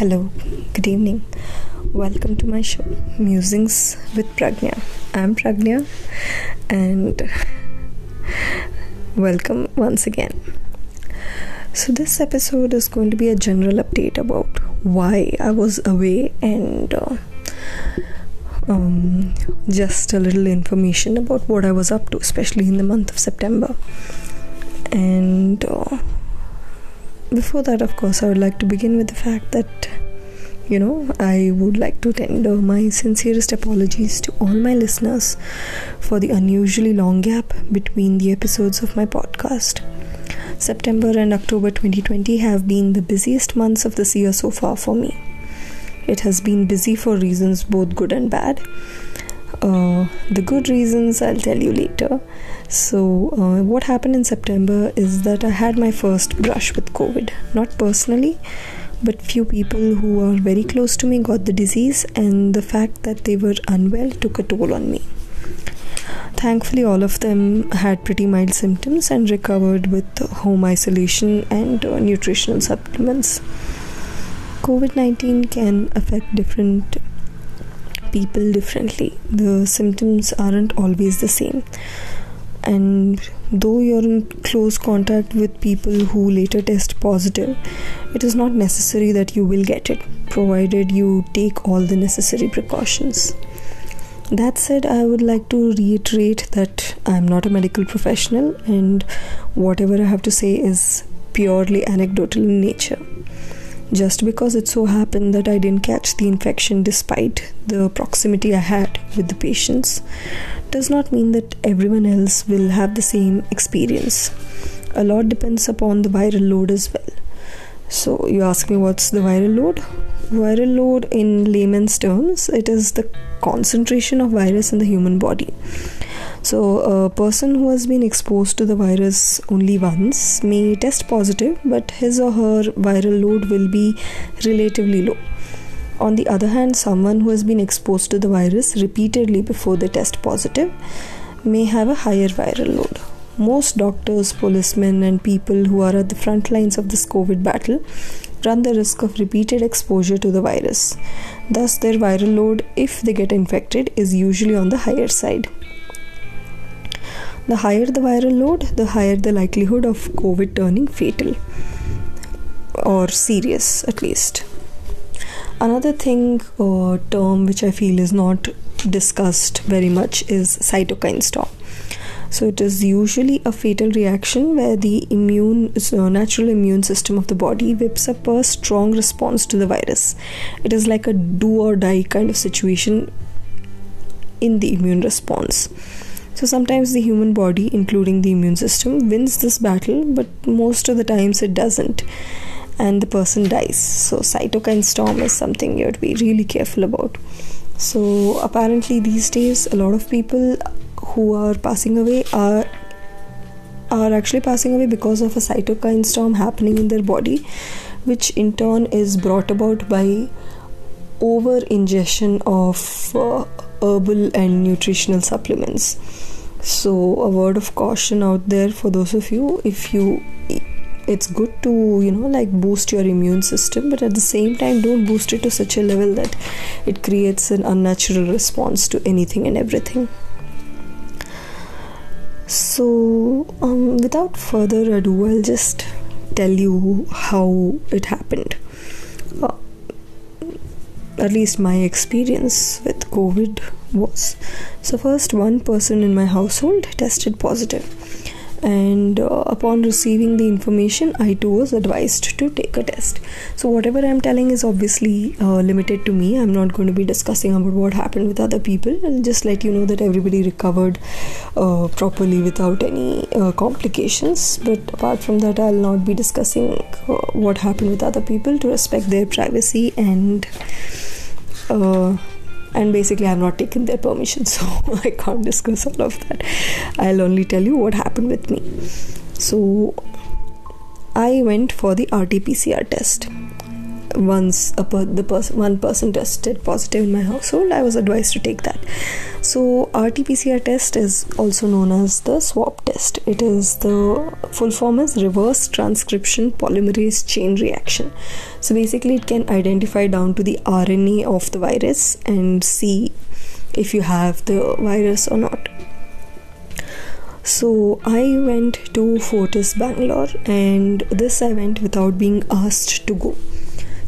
Hello, good evening. Welcome to my show, Musings with Pragnya. I'm Pragnya, and welcome once again. So, this episode is going to be a general update about why I was away and uh, um, just a little information about what I was up to, especially in the month of September. And uh, before that, of course, I would like to begin with the fact that you know, I would like to tender my sincerest apologies to all my listeners for the unusually long gap between the episodes of my podcast. September and October 2020 have been the busiest months of this year so far for me. It has been busy for reasons both good and bad. Uh, the good reasons I'll tell you later. So, uh, what happened in September is that I had my first brush with COVID. Not personally, but few people who are very close to me got the disease, and the fact that they were unwell took a toll on me. Thankfully, all of them had pretty mild symptoms and recovered with home isolation and uh, nutritional supplements. COVID 19 can affect different people differently. The symptoms aren't always the same. And though you're in close contact with people who later test positive, it is not necessary that you will get it, provided you take all the necessary precautions. That said, I would like to reiterate that I'm not a medical professional and whatever I have to say is purely anecdotal in nature just because it so happened that I didn't catch the infection despite the proximity I had with the patients does not mean that everyone else will have the same experience. A lot depends upon the viral load as well. So, you ask me what's the viral load? Viral load, in layman's terms, it is the concentration of virus in the human body. So, a person who has been exposed to the virus only once may test positive, but his or her viral load will be relatively low. On the other hand, someone who has been exposed to the virus repeatedly before they test positive may have a higher viral load. Most doctors, policemen, and people who are at the front lines of this COVID battle run the risk of repeated exposure to the virus. Thus, their viral load, if they get infected, is usually on the higher side. The higher the viral load, the higher the likelihood of COVID turning fatal or serious at least. Another thing or uh, term which I feel is not discussed very much is cytokine storm. So it is usually a fatal reaction where the immune so natural immune system of the body whips up a strong response to the virus. It is like a do or die kind of situation in the immune response. So sometimes the human body, including the immune system, wins this battle, but most of the times it doesn't, and the person dies. So cytokine storm is something you have to be really careful about. So apparently these days, a lot of people who are passing away are are actually passing away because of a cytokine storm happening in their body, which in turn is brought about by over ingestion of uh, herbal and nutritional supplements. So a word of caution out there for those of you if you it's good to you know like boost your immune system but at the same time don't boost it to such a level that it creates an unnatural response to anything and everything. So um, without further ado i'll just tell you how it happened. Uh, at least my experience with COVID was. So, first, one person in my household tested positive, and uh, upon receiving the information, I too was advised to take a test. So, whatever I'm telling is obviously uh, limited to me. I'm not going to be discussing about what happened with other people. I'll just let you know that everybody recovered uh, properly without any uh, complications. But apart from that, I'll not be discussing uh, what happened with other people to respect their privacy and uh, and basically I have not taken their permission, so I can't discuss all of that. I'll only tell you what happened with me. So I went for the RT-PCR test. Once a per- the person one person tested positive in my household i was advised to take that. So rt-pcr test is also known as the swab test. It is the full form is reverse transcription polymerase chain reaction. So basically it can identify down to the rna of the virus and see if you have the virus or not. So I went to Fortis Bangalore, and this I went without being asked to go.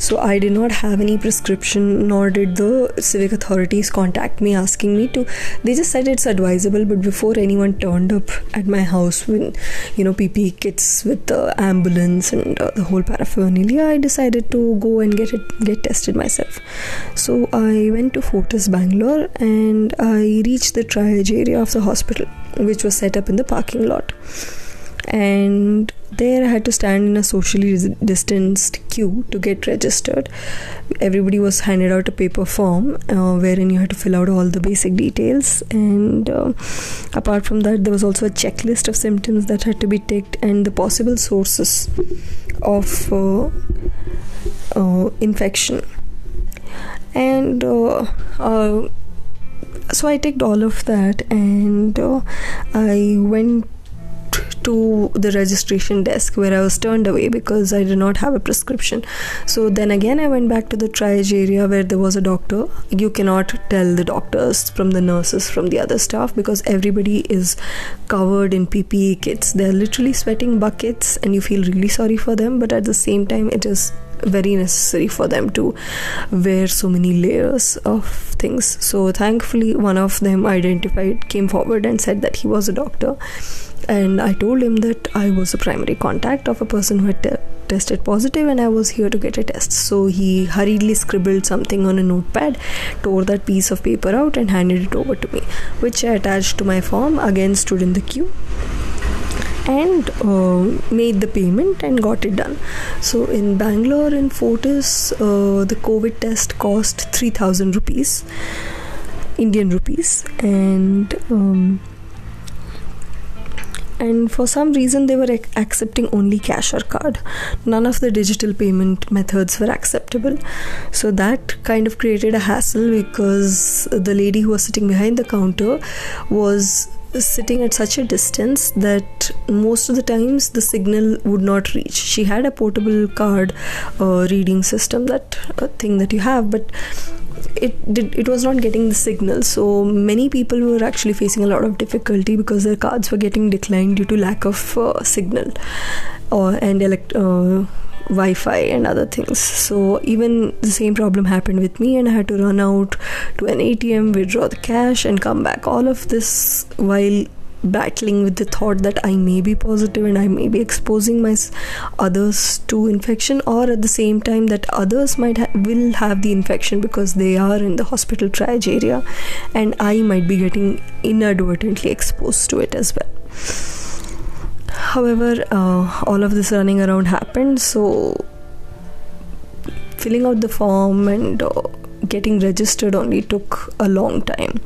So I did not have any prescription, nor did the civic authorities contact me asking me to. They just said it's advisable, but before anyone turned up at my house with, you know, PPE kits with the ambulance and uh, the whole paraphernalia, I decided to go and get it get tested myself. So I went to Fortis Bangalore and I reached the triage area of the hospital, which was set up in the parking lot and there I had to stand in a socially distanced queue to get registered. Everybody was handed out a paper form uh, wherein you had to fill out all the basic details, and uh, apart from that, there was also a checklist of symptoms that had to be ticked and the possible sources of uh, uh infection. And uh, uh, so I ticked all of that, and I went to the registration desk where I was turned away because I did not have a prescription. So then again, I went back to the triage area where there was a doctor. You cannot tell the doctors from the nurses from the other staff because everybody is covered in PPE kits. They're literally sweating buckets, and you feel really sorry for them, but at the same time, it is very necessary for them to wear so many layers of things. So, thankfully, one of them identified, came forward, and said that he was a doctor and I told him that I was a primary contact of a person who had tested positive and I was here to get a test. So he hurriedly scribbled something on a notepad, tore that piece of paper out, and handed it over to me, which I attached to my form, again stood in the queue and uh, made the payment and got it done. So in Bangalore in Fortis, uh, the COVID test cost 3000 rupees, Indian rupees, and um, and for some reason they were ac- accepting only cash or card none of the digital payment methods were acceptable so that kind of created a hassle because the lady who was sitting behind the counter was sitting at such a distance that most of the times the signal would not reach. She had a portable card uh, reading system that uh, thing that you have but it did it was not getting the signal. So many people were actually facing a lot of difficulty because their cards were getting declined due to lack of uh, signal or and elect uh, Wi-Fi and other things. So even the same problem happened with me, and I had to run out to an ATM, withdraw the cash, and come back. All of this while battling with the thought that I may be positive and I may be exposing my others to infection, or at the same time that others might ha- will have the infection because they are in the hospital triage area, and I might be getting inadvertently exposed to it as well. However, uh, all of this running around happened, so filling out the form and uh, getting registered only took a long time.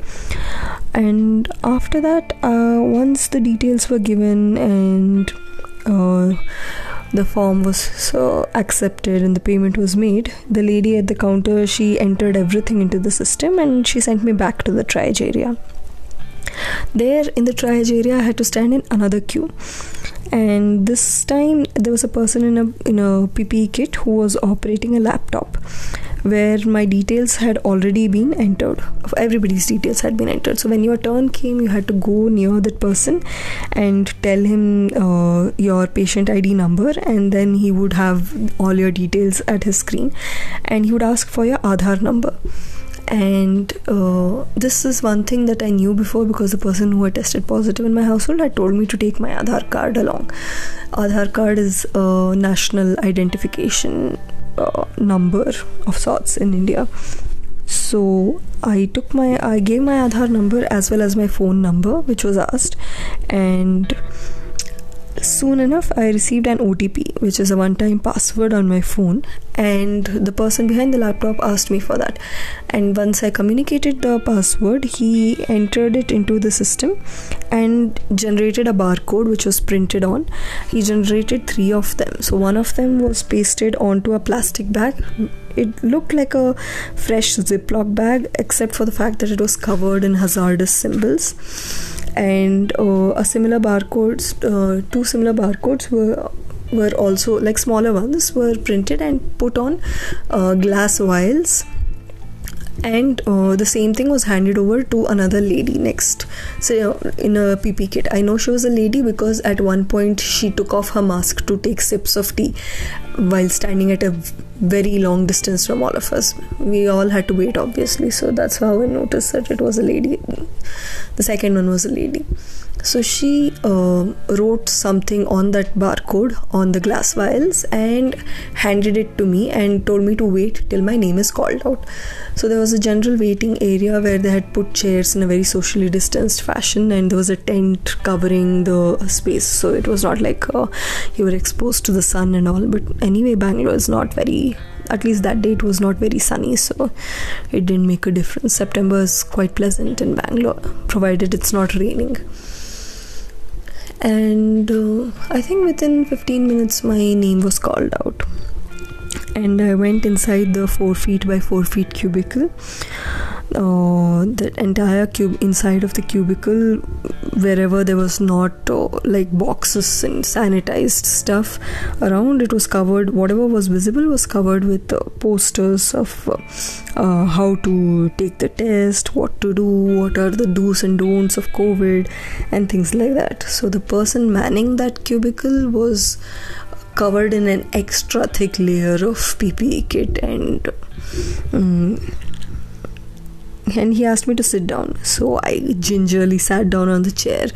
And after that uh, once the details were given and uh, the form was so accepted and the payment was made the lady at the counter she entered everything into the system and she sent me back to the triage area there in the triage area i had to stand in another queue. And this time there was a person in a in a ppe kit who was operating a laptop where my details had already been entered. Everybody's details had been entered. So when your turn came you had to go near that person and tell him uh, your patient id number and then he would have all your details at his screen. And he would ask for your aadhaar number and uh, this is one thing that I knew before because the person who had tested positive in my household had told me to take my Aadhaar card along. Aadhaar card is a national identification uh, number of sorts in India. So I took my I gave my Aadhaar number as well as my phone number, which was asked, and soon enough, I received an OTP, which is a one time password on my phone, and the person behind the laptop asked me for that. And once I communicated the password, he entered it into the system and generated a barcode which was printed on. He generated three of them. So, one of them was pasted onto a plastic bag. It looked like a fresh Ziploc bag, except for the fact that it was covered in hazardous symbols and uh, a similar barcodes uh, two similar barcodes were were also like smaller ones were printed and put on uh, glass vials and uh, the same thing was handed over to another lady next. So in a pp kit. I know she was a lady because at one point she took off her mask to take sips of tea while standing at a very long distance from all of us. We all had to wait obviously. So that's how i noticed that it was a lady. The second one was a lady so she uh, wrote something on that barcode on the glass vials and handed it to me and told me to wait till my name is called out. So there was a general waiting area where they had put chairs in a very socially distanced fashion and there was a tent covering the space. So it was not like uh, you were exposed to the sun and all but anyway bangalore is not very at least that day it was not very sunny so it didn't make a difference. September is quite pleasant in bangalore provided it's not raining and uh, i think within 15 minutes my name was called out and i went inside the 4 feet by 4 feet cubicle. Uh, the entire cube inside of the cubicle wherever there was not uh, like boxes and sanitized stuff around it was covered whatever was visible was covered with uh, posters of uh, uh, how to take the test what to do what are the do's and don'ts of covid and things like that. So the person manning that cubicle was covered in an extra thick layer of ppe kit and um, and he asked me to sit down. So I gingerly sat down on the chair,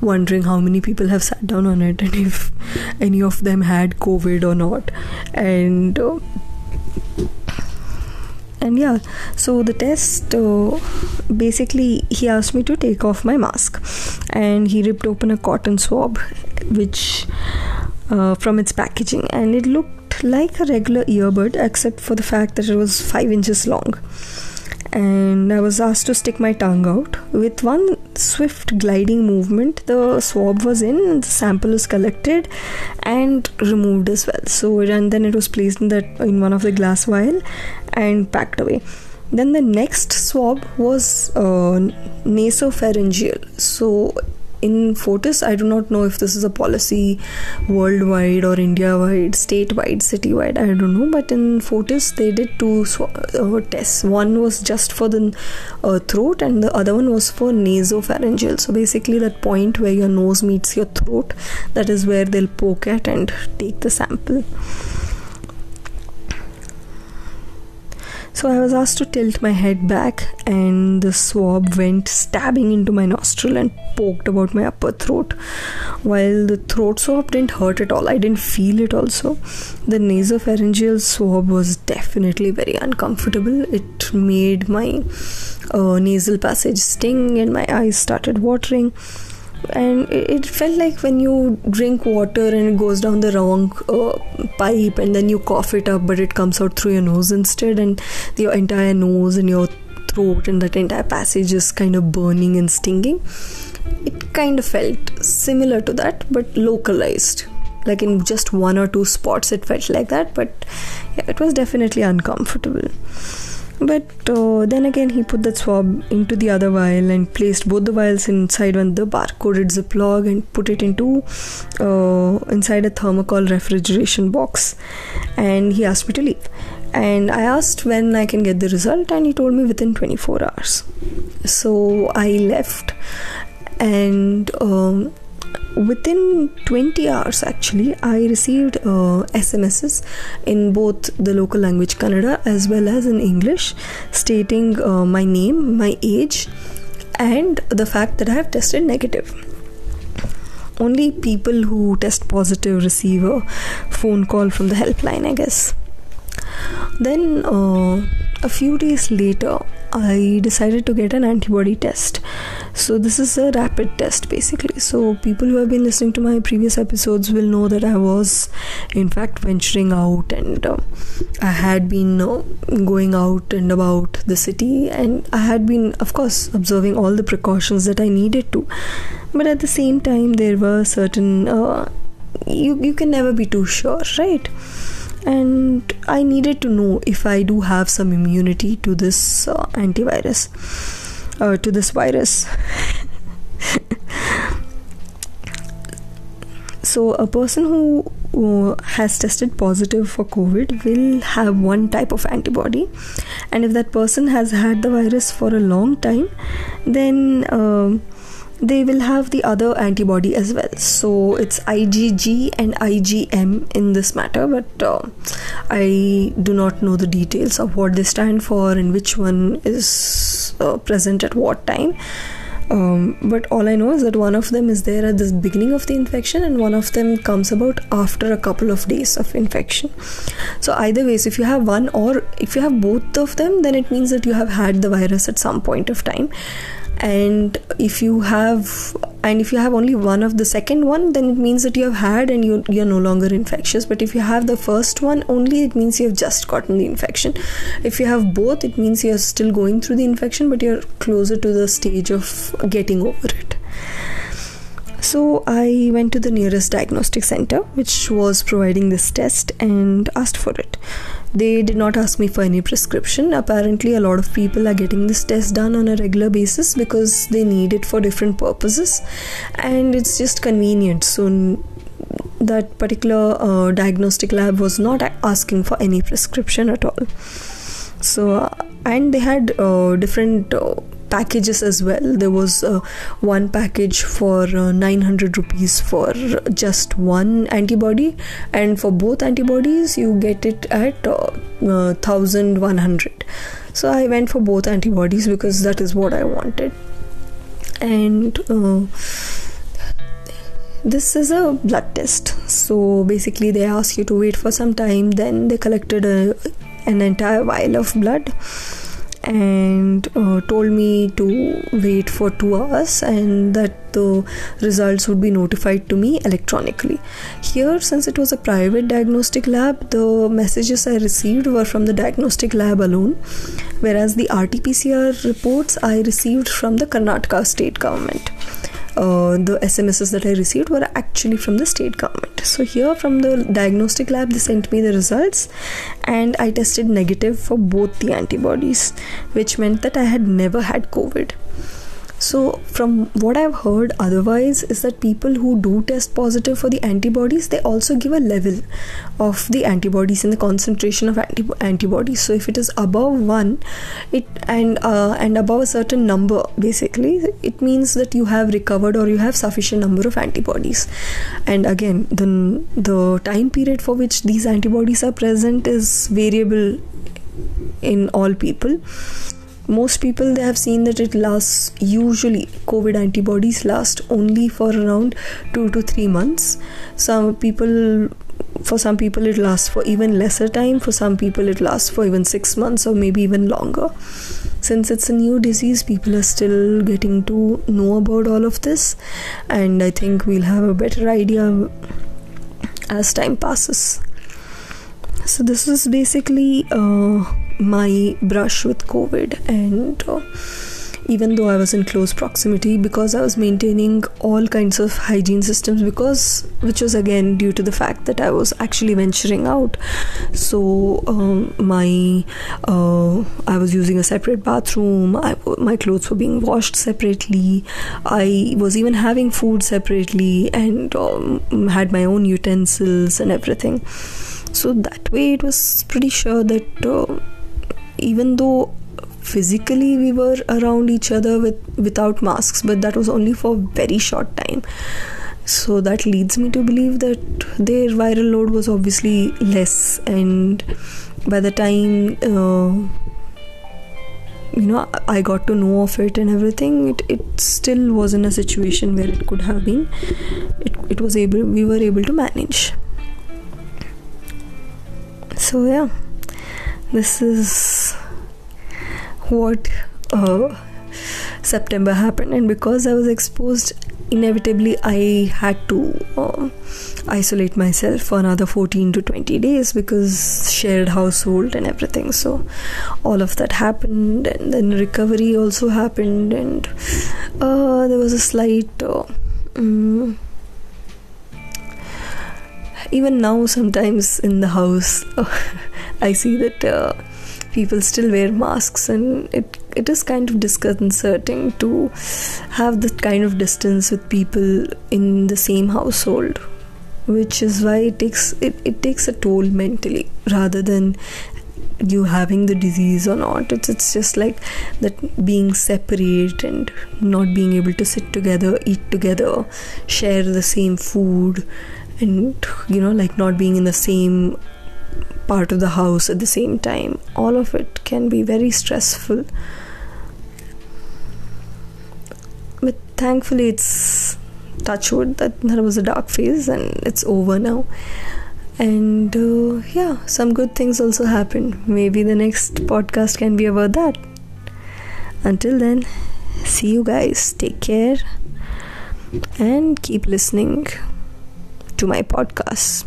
wondering how many people have sat down on it and if any of them had COVID or not. And uh, and yeah, so the test uh, basically he asked me to take off my mask, and he ripped open a cotton swab, which uh, from its packaging, and it looked like a regular earbud except for the fact that it was five inches long and I was asked to stick my tongue out. With one swift gliding movement, the swab was in, the sample was collected and removed as well. So and then it was placed in that in one of the glass vial and packed away. Then the next swab was uh, nasopharyngeal. So in Fortis, I do not know if this is a policy worldwide or India wide, statewide, citywide, I don't know. But in Fortis, they did two sw- uh, tests. One was just for the uh, throat, and the other one was for nasopharyngeal. So basically, that point where your nose meets your throat, that is where they'll poke at and take the sample. So I was asked to tilt my head back, and the swab went stabbing into my nostril and poked about my upper throat. While the throat swab didn't hurt at all, I didn't feel it also. The nasopharyngeal swab was definitely very uncomfortable. It made my uh, nasal passage sting, and my eyes started watering and it felt like when you drink water and it goes down the wrong uh, pipe and then you cough it up but it comes out through your nose instead and your entire nose and your throat and that entire passage is kind of burning and stinging. It kind of felt similar to that but localized. Like in just one or two spots it felt like that but yeah, it was definitely uncomfortable but uh, then again, he put that swab into the other vial and placed both the vials inside one the barcoded Ziploc and put it into uh, inside a thermocol refrigeration box. And he asked me to leave. And I asked when I can get the result, and he told me within 24 hours. So I left, and um, within 20 hours actually i received uh, smss in both the local language kannada as well as in english stating uh, my name my age and the fact that i have tested negative. Only people who test positive receive a phone call from the helpline i guess. Then uh, a few days later I decided to get an antibody test. So, this is a rapid test basically. So, people who have been listening to my previous episodes will know that I was, in fact, venturing out and uh, I had been uh, going out and about the city, and I had been, of course, observing all the precautions that I needed to. But at the same time, there were certain, uh, you, you can never be too sure, right? And I needed to know if I do have some immunity to this uh, antivirus, uh, to this virus. so, a person who has tested positive for COVID will have one type of antibody, and if that person has had the virus for a long time, then um, they will have the other antibody as well. So it's IgG and IgM in this matter, but uh, I do not know the details of what they stand for and which one is uh, present at what time. Um, but all I know is that one of them is there at the beginning of the infection, and one of them comes about after a couple of days of infection. So, either ways, if you have one or if you have both of them, then it means that you have had the virus at some point of time and if you have and if you have only one of the second one then it means that you have had and you you're no longer infectious. But if you have the first one only it means you have just gotten the infection. If you have both it means you're still going through the infection but you're closer to the stage of getting over it. So I went to the nearest diagnostic center, which was providing this test, and asked for it. They did not ask me for any prescription. Apparently, a lot of people are getting this test done on a regular basis because they need it for different purposes, and it's just convenient. So that particular uh, diagnostic lab was not asking for any prescription at all. So, uh, and they had uh, different uh, packages as well. There was uh, one package for uh, 900 rupees for just one antibody, and for both antibodies, you get it at uh, 1100. Uh, so I went for both antibodies because that is what I wanted. And uh, this is a blood test. So basically, they ask you to wait for some time, then they collected a, an entire vial of blood and uh, told me to wait for two hours and that the results would be notified to me electronically. Here, since it was a private diagnostic lab, the messages I received were from the diagnostic lab alone, whereas the RT PCR reports I received from the Karnataka state government uh, the SMSs that I received were actually from the state government. So, here from the diagnostic lab, they sent me the results, and I tested negative for both the antibodies, which meant that I had never had COVID. So, from what I've heard otherwise, is that people who do test positive for the antibodies they also give a level of the antibodies and the concentration of anti- antibodies. So, if it is above one, it and uh, and above a certain number, basically, it means that you have recovered or you have sufficient number of antibodies. And again, the the time period for which these antibodies are present is variable in all people most people they have seen that it lasts usually covid antibodies last only for around 2 to 3 months. Some people for some people it lasts for even lesser time for some people it lasts for even 6 months or maybe even longer. Since it's a new disease people are still getting to know about all of this and i think we'll have a better idea as time passes. So this is basically uh, my brush with COVID, and uh, even though I was in close proximity, because I was maintaining all kinds of hygiene systems, because which was again due to the fact that I was actually venturing out. So um, my uh, I was using a separate bathroom. I, my clothes were being washed separately. I was even having food separately, and um, had my own utensils and everything. So that way, it was pretty sure that uh, even though physically we were around each other with without masks but that was only for very short time. So that leads me to believe that their viral load was obviously less and by the time uh, you know i got to know of it and everything it, it still was in a situation where it could have been. It, it was able we were able to manage. So yeah this is what uh, September happened, and because I was exposed, inevitably I had to um, isolate myself for another 14 to 20 days because shared household and everything. So all of that happened, and then recovery also happened, and uh, there was a slight. Uh, um, even now, sometimes in the house, I see that uh, people still wear masks, and it it is kind of disconcerting to have that kind of distance with people in the same household which is why it takes it, it takes a toll mentally rather than you having the disease or not. It's it's just like that being separate and not being able to sit together eat together share the same food and you know like not being in the same part of the house at the same time all of it can be very stressful. But thankfully it's touchwood that there was a dark phase and it's over now. And uh, yeah some good things also happened. Maybe the next podcast can be about that. Until then see you guys. Take care and keep listening to my podcast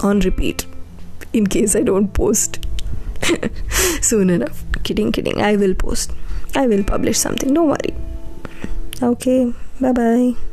on repeat in case i don't post. Soon enough. Kidding kidding. I will post. I will publish something. Don't worry. Okay. Bye bye